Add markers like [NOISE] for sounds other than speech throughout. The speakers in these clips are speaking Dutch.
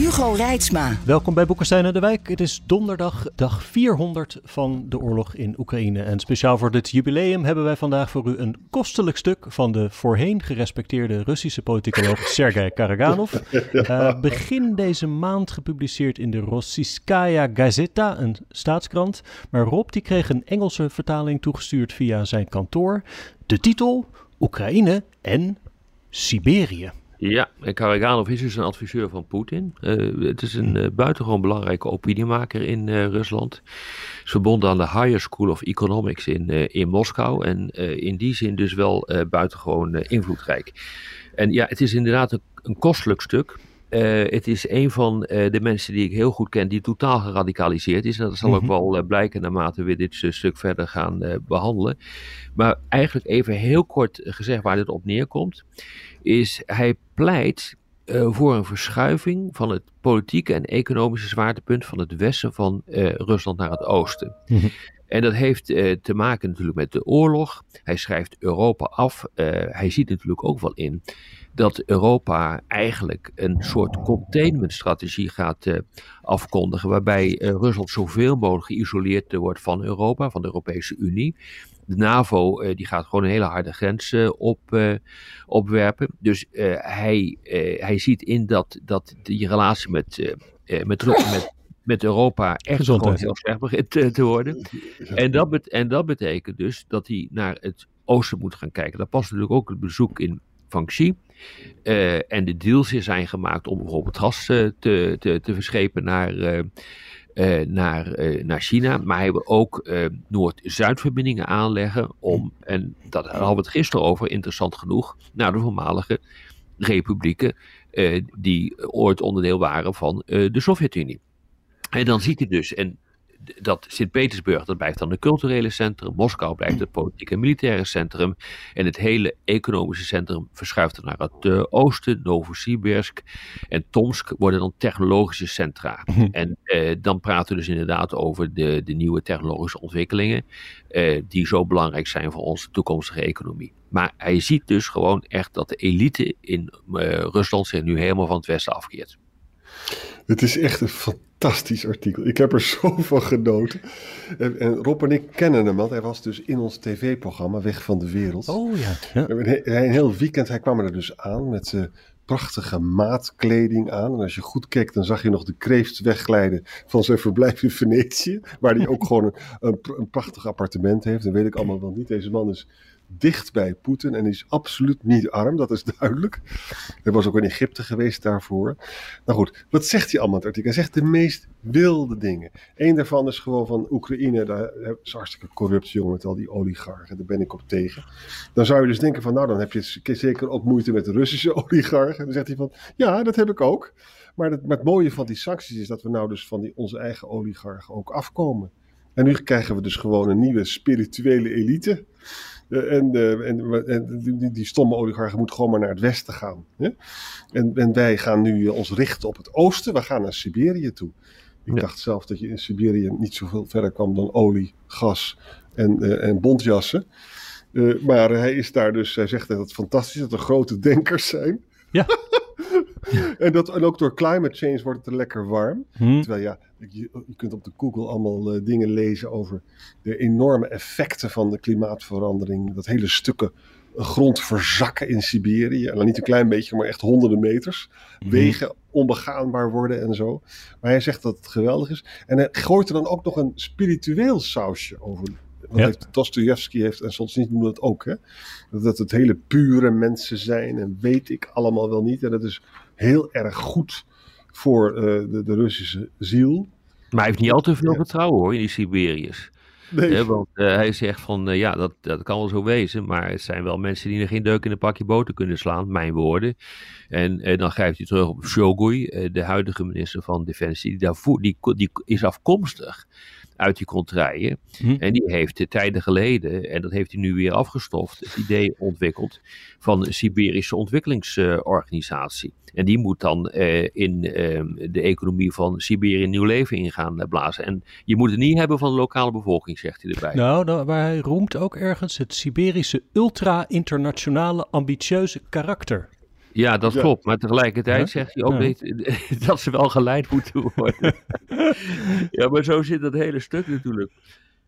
Hugo Reitsma. Welkom bij Boekenstein en de Wijk. Het is donderdag, dag 400 van de oorlog in Oekraïne. En speciaal voor dit jubileum hebben wij vandaag voor u een kostelijk stuk van de voorheen gerespecteerde Russische politicoloog [LAUGHS] Sergei Karaganov. Uh, begin deze maand gepubliceerd in de Rossiyskaya Gazeta, een staatskrant. Maar Rob die kreeg een Engelse vertaling toegestuurd via zijn kantoor. De titel Oekraïne en Siberië. Ja, en Karaganov is dus een adviseur van Poetin. Uh, het is een uh, buitengewoon belangrijke opiniemaker in uh, Rusland. Is verbonden aan de Higher School of Economics in, in Moskou. En in die zin dus wel buitengewoon invloedrijk. En ja, het is inderdaad een kostelijk stuk. Het is een van de mensen die ik heel goed ken, die totaal geradicaliseerd is. En dat zal ook wel blijken naarmate we dit stuk verder gaan behandelen. Maar eigenlijk even heel kort gezegd waar dit op neerkomt is hij pleit uh, voor een verschuiving van het politieke en economische zwaartepunt van het westen van uh, Rusland naar het oosten. Mm -hmm. En dat heeft uh, te maken natuurlijk met de oorlog. Hij schrijft Europa af. hij ziet natuurlijk ook wel in dat Europa eigenlijk een soort containmentstrategie gaat uh, afkondigen, waarbij uh, Rusland zoveel mogelijk geïsoleerd wordt van Europa, van de Europese Unie. De NAVO uh, die gaat gewoon een hele harde grens op, opwerpen. Dus hij, hij ziet in dat, dat die relatie met, met, met, met Europa echt gewoon heel slecht begint te, worden. En dat, bet en dat betekent dus dat hij naar het oosten moet gaan kijken. Daar past natuurlijk ook het bezoek in van Xi. Uh, en de deals zijn gemaakt om bijvoorbeeld gas uh, te, te, te verschepen naar, uh, naar, naar China. Maar hij wil ook Noord-Zuid-verbindingen aanleggen om, en dat hadden we het gisteren over, interessant genoeg, naar de voormalige republieken die ooit onderdeel waren van de Sovjet-Unie. En dan ziet hij dus, en dat Sint-Petersburg, dat blijft dan het culturele centrum. Moskou blijft het politieke en militaire centrum. En het hele economische centrum verschuift naar het uh, oosten. Novosibirsk en Tomsk worden dan technologische centra. En uh, dan praten we dus inderdaad over de, de nieuwe technologische ontwikkelingen. Uh, die zo belangrijk zijn voor onze toekomstige economie. Maar hij ziet dus gewoon echt dat de elite in Rusland zich nu helemaal van het westen afkeert. Het is echt een fantastisch artikel. Ik heb er [LAUGHS] zo van genoten. En, en, Rob en ik kennen hem, want hij was dus in ons tv-programma Weg van de Wereld. Oh ja. ja. Een, een heel weekend, hij kwam er dus aan met zijn prachtige maatkleding aan. En als je goed keek, dan zag je nog de kreeft wegglijden van zijn verblijf in Venetië. Waar hij ook [LAUGHS] gewoon een, een, een prachtig appartement heeft. Dat weet ik allemaal wel niet. Deze man is dicht bij Poetin en is absoluut niet arm, dat is [LAUGHS] duidelijk. Hij was ook in Egypte geweest daarvoor. Nou goed, wat zegt hij allemaal in het artikel? Hij zegt de meest wilde dingen. Eén daarvan is gewoon van Oekraïne, daar is hartstikke corrupt jongen met al die oligarchen, daar ben ik op tegen. Dan zou je dus denken van nou dan heb je zeker ook moeite met de Russische [LAUGHS] oligarchen. Dan zegt hij van ja, dat heb ik ook. Maar het, maar het mooie van die sancties is dat we nou dus van die, onze eigen oligarchen ook afkomen. En nu krijgen we dus gewoon een nieuwe spirituele elite. Uh, en, uh, en, en die, die, stomme oligarchen moeten gewoon maar naar het westen gaan. Hè? En, en, wij gaan nu ons richten op het oosten. We gaan naar Siberië toe. Ik ja. dacht zelf dat je in Siberië niet zoveel verder kwam dan olie, gas en, en bontjassen. maar hij is daar dus, hij zegt dat het fantastisch dat er grote denkers zijn. Ja. [LAUGHS] [LAUGHS] en, dat, en ook door climate change wordt het er lekker warm. Hmm. Terwijl ja, je, je, kunt op de Google allemaal uh, dingen lezen over de enorme effecten van de klimaatverandering. Dat hele stukken grond verzakken in Siberië. En dan niet een klein beetje, maar echt honderden meters. Hmm. Wegen onbegaanbaar worden en zo. Maar hij zegt dat het geweldig is. En hij gooit er dan ook nog een spiritueel sausje over wat ja. heeft Dostoevsky heeft en soms niet noemen dat ook. Hè? Dat het hele pure mensen zijn en weet ik allemaal wel niet. En dat is heel erg goed voor uh, de, de, Russische ziel. Maar hij heeft niet al te veel vertrouwen hoor in die Siberiërs. Nee. Want eh, hij zegt van, eh, ja, dat, dat kan wel zo wezen, maar het zijn wel mensen die er geen deuk in een pakje boter kunnen slaan, mijn woorden. En eh, dan grijpt hij terug op Shogui, eh, de huidige minister van Defensie, die, daarvoor, die, die is afkomstig uit die contraien. Hm. En die heeft tijden geleden, en dat heeft hij nu weer afgestoft, het idee ontwikkeld van een Siberische ontwikkelingsorganisatie. en die moet dan eh, in eh, de economie van Siberië nieuw leven in gaan eh, blazen. En je moet het niet hebben van de lokale bevolking, zegt hij erbij. Nou, nou, maar hij roemt ook ergens het Siberische ultra-internationale ambitieuze karakter. Ja, dat Ja. klopt. Maar tegelijkertijd zegt hij ook Ja. niet [LAUGHS] dat ze wel geleid moeten worden. [LAUGHS] ja, maar zo zit dat hele stuk natuurlijk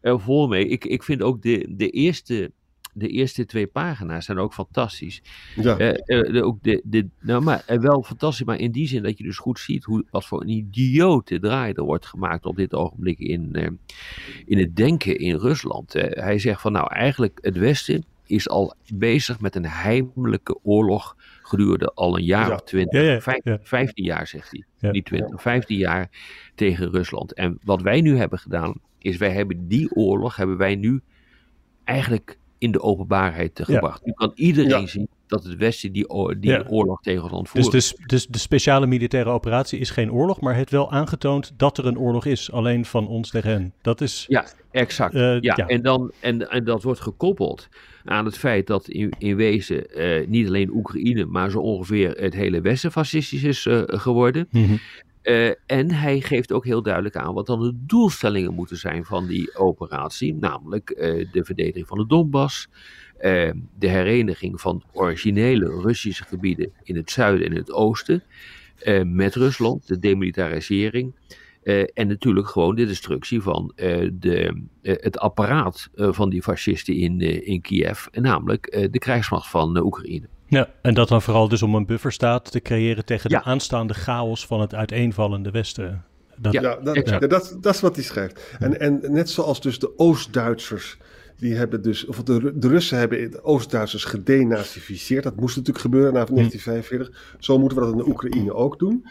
er vol mee. Ik, ik vind ook de, de, eerste, de eerste twee pagina's zijn ook fantastisch. Ja. Eh, eh, ook de, de, nou, maar eh, wel fantastisch, maar in die zin dat je dus goed ziet hoe, wat voor een idiote draai er wordt gemaakt op dit ogenblik in, in het denken in Rusland. Hij zegt van nou eigenlijk het Westen is al bezig met een heimelijke oorlog gedurende al een jaar Ja. of twintig, Ja, ja, vijf- ja. 15 jaar zegt hij. Niet 20, 15 jaar tegen Rusland. En wat wij nu hebben gedaan, is wij hebben die oorlog, hebben wij nu eigenlijk in de openbaarheid gebracht. Nu kan iedereen zien dat het Westen die, die Ja. oorlog tegen Dus voert. de, s- dus de speciale militaire operatie is geen oorlog, maar heeft wel aangetoond dat er een oorlog is. Alleen van ons tegen hen. Dat is. Ja, exact. Eh, ja, ja. En, dan, en, en dat wordt gekoppeld aan het feit dat in, in wezen eh, niet alleen Oekraïne, maar zo ongeveer het hele Westen fascistisch is eh, geworden. Mhm. Eh, en hij geeft ook heel duidelijk aan wat dan de doelstellingen moeten zijn van die operatie. Namelijk eh, de verdediging van de Donbass, eh, de hereniging van originele Russische gebieden in het zuiden en het oosten met Rusland, de demilitarisering. en natuurlijk gewoon de destructie van de, het apparaat van die fascisten in, in Kiev. Namelijk de krijgsmacht van Oekraïne. Ja, en dat dan vooral dus om een bufferstaat te creëren tegen Ja. de aanstaande chaos van het uiteenvallende Westen. Dat, Ja. Dat, ja, dat, dat is wat hij schrijft. En, en net zoals dus de Oost-Duitsers, die hebben dus, of de, de Russen hebben de Oost-Duitsers gedenazificeerd. Dat moest natuurlijk gebeuren na 1945. Zo moeten we dat in de Oekraïne ook doen.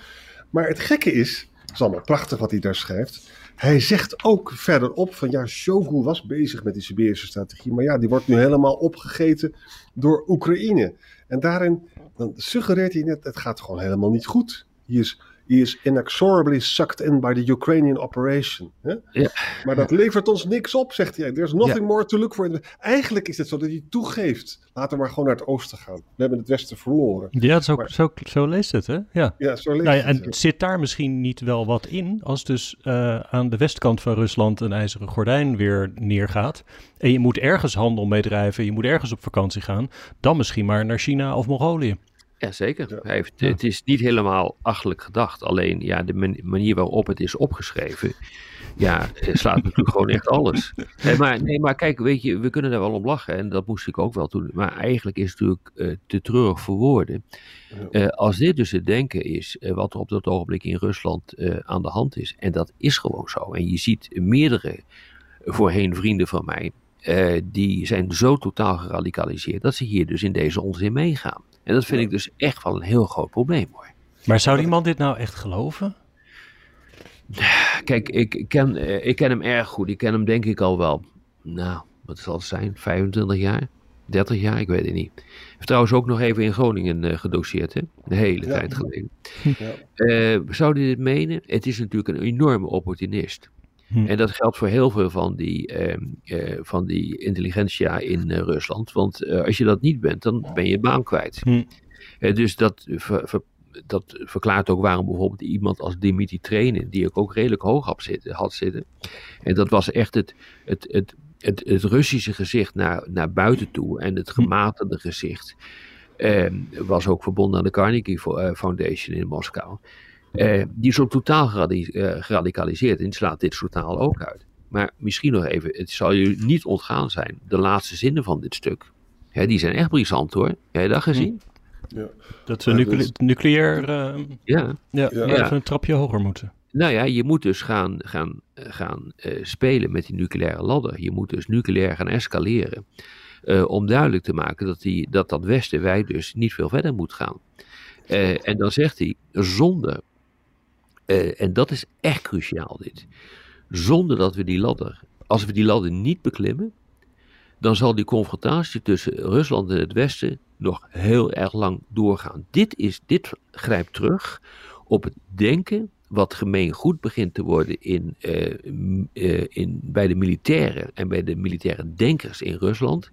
Maar het gekke is, het is allemaal prachtig wat hij daar schrijft. Hij zegt ook verderop van ja, Shogun was bezig met die Siberische strategie. Maar ja, die wordt nu helemaal opgegeten door Oekraïne. En daarin dan suggereert hij net, het gaat gewoon helemaal niet goed. He is, he is inexorably sucked in by the Ukrainian operation. Hè? Ja. Maar dat levert ons niks op, zegt hij. There's nothing more to look for. Eigenlijk is het zo dat hij toegeeft. Laten we maar gewoon naar het oosten gaan. We hebben het westen verloren. ja zo, Maar- zo, zo leest het, hè? Ja. Ja, zo leest Nou ja, het, en zit daar misschien niet wel wat in als dus eh, aan de westkant van Rusland een ijzeren gordijn weer neergaat en je moet ergens handel mee drijven, je moet ergens op vakantie gaan, dan misschien maar naar China of Mongolië. Ja, zeker. Ja. Hij heeft, Ja. Het is niet helemaal achterlijk gedacht. Alleen ja, de man- manier waarop het is opgeschreven. Ja, slaat natuurlijk gewoon echt alles. [LAUGHS] Nee maar, nee, maar kijk, weet je, we kunnen daar wel om lachen. En dat moest ik ook wel doen. Maar eigenlijk is het natuurlijk eh, te treurig voor woorden. Eh, als dit dus het denken is, eh, wat er op dat ogenblik in Rusland aan de hand is. En dat is gewoon zo. En je ziet meerdere voorheen vrienden van mij. die zijn zo totaal geradicaliseerd dat ze hier dus in deze onzin meegaan. En dat vind ik dus echt wel een heel groot probleem hoor. Maar zou die man dit nou echt geloven? Kijk, ik ken, eh, ik ken hem erg goed. Ik ken hem denk ik al wel, nou, wat zal het zijn, 25 jaar? 30 jaar, ik weet het niet. Hij heeft trouwens ook nog even in Groningen eh, gedoseerd, hè? Een hele Ja. tijd geleden. Ja. Eh, zou hij dit menen? Het is natuurlijk een enorme opportunist. Hm. En dat geldt voor heel veel van die, eh, van die intelligentsia in eh, Rusland. Want eh, als je dat niet bent, dan ben je je baan kwijt. Hm. Dus dat, ver- ver- dat verklaart ook waarom bijvoorbeeld iemand als Dimitri Trainen, die ik ook redelijk hoog had zitten, had zitten. En dat was echt het, het, het, het, het Russische gezicht naar, naar buiten toe en het gematigde gezicht. ehm, was ook verbonden aan de Carnegie Fo- Foundation in Moskou. Eh, die is ook totaal geradi- eh, geradicaliseerd en slaat dit soort taal ook uit. Maar misschien nog even, het zal je niet ontgaan zijn, de laatste zinnen van dit stuk. Hè, die zijn echt brisant hoor. Heb je dat gezien? Dat we Ja, nucle- dus- nucleair eh, Ja. ja, Ja. even Ja. een trapje hoger moeten. Nou ja, je moet dus gaan, gaan, gaan eh, spelen met die nucleaire ladder. Je moet dus nucleair gaan escaleren. eh, om duidelijk te maken dat, die, dat dat Westen, wij dus, niet veel verder moet gaan. Eh, en dan zegt hij, zonder, eh, en dat is echt cruciaal dit, zonder dat we die ladder als we die ladder niet beklimmen, dan zal die confrontatie tussen Rusland en het Westen nog heel erg lang doorgaan. Dit, is, dit grijpt terug op het denken wat gemeen goed begint te worden in, uh, uh, in, bij de militairen en bij de militaire denkers in Rusland,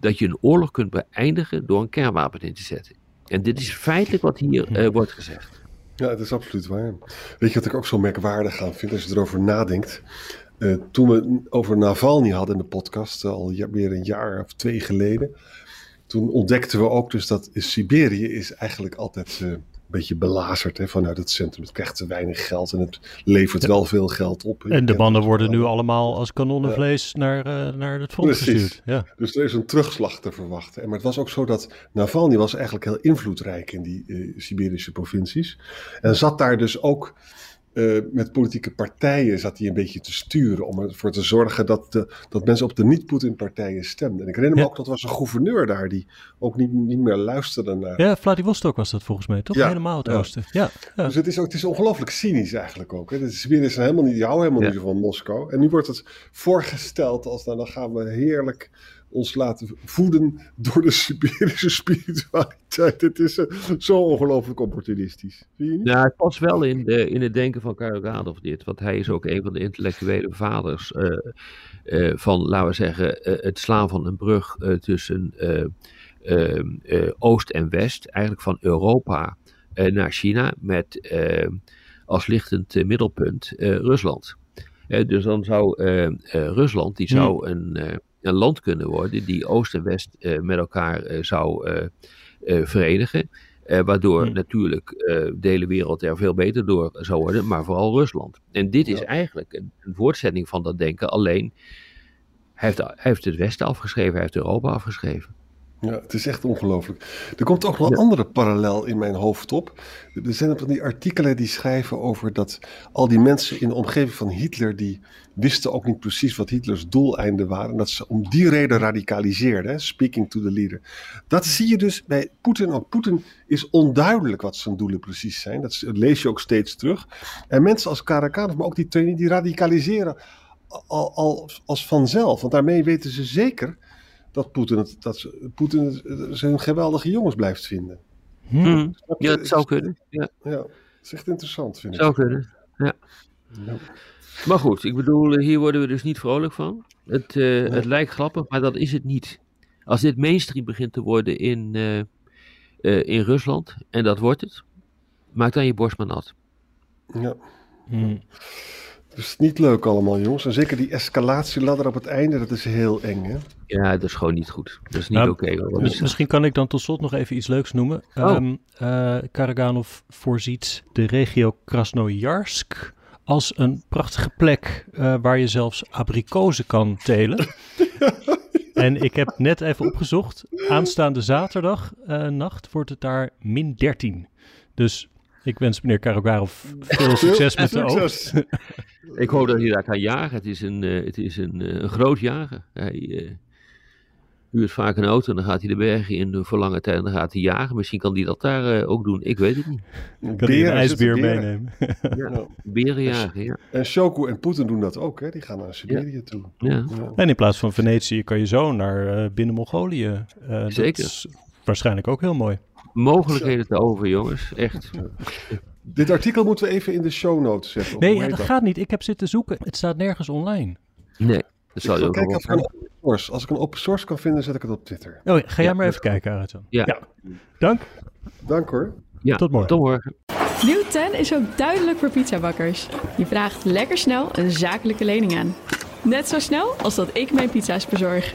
dat je een oorlog kunt beëindigen door een kernwapen in te zetten. En dit is feitelijk wat hier wordt gezegd. Ja, het is absoluut waar. Weet je wat ik ook zo merkwaardig aan vind als je erover nadenkt? toen we over Navalny hadden in de podcast, al meer een jaar of twee geleden, toen ontdekten we ook dus dat Siberië is eigenlijk altijd beetje belazerd hè, vanuit het centrum. Het krijgt te weinig geld en het levert wel veel geld op. En de mannen worden nu allemaal als kanonnenvlees naar, uh, naar het front Precies. gestuurd. Ja. Dus er is een terugslag te verwachten. Maar het was ook zo dat Navalny was eigenlijk heel invloedrijk in die uh, Siberische provincies. En zat daar dus ook uh, met politieke partijen zat hij een beetje te sturen om ervoor te zorgen dat, de, dat mensen op de niet-Poetin-partijen stemden. En ik herinner me ook, dat was een gouverneur daar die ook niet, niet meer luisterde naar... Ja, Vladivostok was dat volgens mij, toch? Ja, Helemaal het oosten. Ja. ja. Dus het is, ook, het is ongelooflijk cynisch eigenlijk ook. Hè. De Siberiërs zijn helemaal niet, die houden helemaal niet van Moskou. En nu wordt het voorgesteld als, nou dan gaan we heerlijk ons laten voeden door de Siberische spiritualiteit. Het is uh, zo ongelooflijk opportunistisch. Zie je niet? Ja, het past wel in, de, in het denken van Karaganov dit. Want hij is ook een van de intellectuele vaders uh, uh, van, laten we zeggen, het slaan van een brug tussen Oost en West. Eigenlijk van Europa naar China met als lichtend middelpunt Rusland. dus dan zou Rusland, die zou hmm. een een land kunnen worden die Oost en West uh, met elkaar uh, zou uh, verenigen. waardoor hmm. natuurlijk de hele wereld er veel beter door zou worden, maar vooral Rusland. En dit is eigenlijk een, een, voortzetting van dat denken, alleen hij heeft, hij heeft het Westen afgeschreven, hij heeft Europa afgeschreven. Ja, het is echt ongelooflijk. Er komt ook nog een andere parallel in mijn hoofd op. Er zijn van die artikelen die schrijven over dat al die mensen in de omgeving van Hitler, die wisten ook niet precies wat Hitlers doeleinden waren. En dat ze om die reden radicaliseerden, speaking to the leader. Dat zie je dus bij Poetin ook. Poetin is onduidelijk wat zijn doelen precies zijn. Dat lees je ook steeds terug. En mensen als Karakanov, maar ook die training, die radicaliseren al, al als vanzelf. Want daarmee weten ze zeker dat Poetin, het, dat Poetin zijn geweldige jongens blijft vinden. Hmm. Ja, dat zou kunnen. Ja. ja, dat is echt interessant, vind ik. Zou kunnen, ja. ja. Maar goed, ik bedoel, hier worden we dus niet vrolijk van. Het, uh, het lijkt grappig, maar dat is het niet. Als dit mainstream begint te worden in, uh, uh, in Rusland, en dat wordt het, maak dan je borst maar nat. Ja. Hmm. Dus niet leuk allemaal, jongens. En zeker die escalatieladder op het einde, dat is heel eng, hè? Ja, dat is gewoon niet goed. Dat is niet nou, oké. Okay, misschien kan ik dan tot slot nog even iets leuks noemen. Oh. Um, uh, Karaganov voorziet de regio Krasnojarsk als een prachtige plek uh, waar je zelfs abrikozen kan telen. [LAUGHS] en ik heb net even opgezocht. Aanstaande zaterdag uh, nacht wordt het daar min 13. Dus ik wens meneer Karogarov veel succes met de oogst. [LAUGHS] ik hoop dat hij daar kan jagen. Het is een, uh, het is een, uh, een groot jager. Hij uh, huurt vaak een auto en dan gaat hij de bergen in voor lange tijd en dan gaat hij jagen. Misschien kan hij dat daar ook doen. Ik weet het niet. Kan hij een ijsbeer meenemen? ja, beren jagen, ja. En Shoku en Poetin doen dat ook, hè? Die gaan naar Siberië toe. Ja. En in plaats van Venetië kan je zo naar binnen Mongolië. Zeker. Dat is waarschijnlijk ook heel mooi mogelijkheden te over, jongens. Echt. Dit artikel moeten we even in de show notes zetten. Nee, dat, dat, gaat niet. Ik heb zitten zoeken. Het staat nergens online. Nee, dat zal je ook kijken of source. Als ik een open source kan vinden, zet ik het op Twitter. Oh, ga jij maar even kijken, Araton. Ja. ja. Dank. Dank hoor. Ja, tot morgen. Tot morgen. Nieuw 10 is ook duidelijk voor pizzabakkers. Je vraagt lekker snel een zakelijke lening aan. Net zo snel als dat ik mijn pizza's bezorg.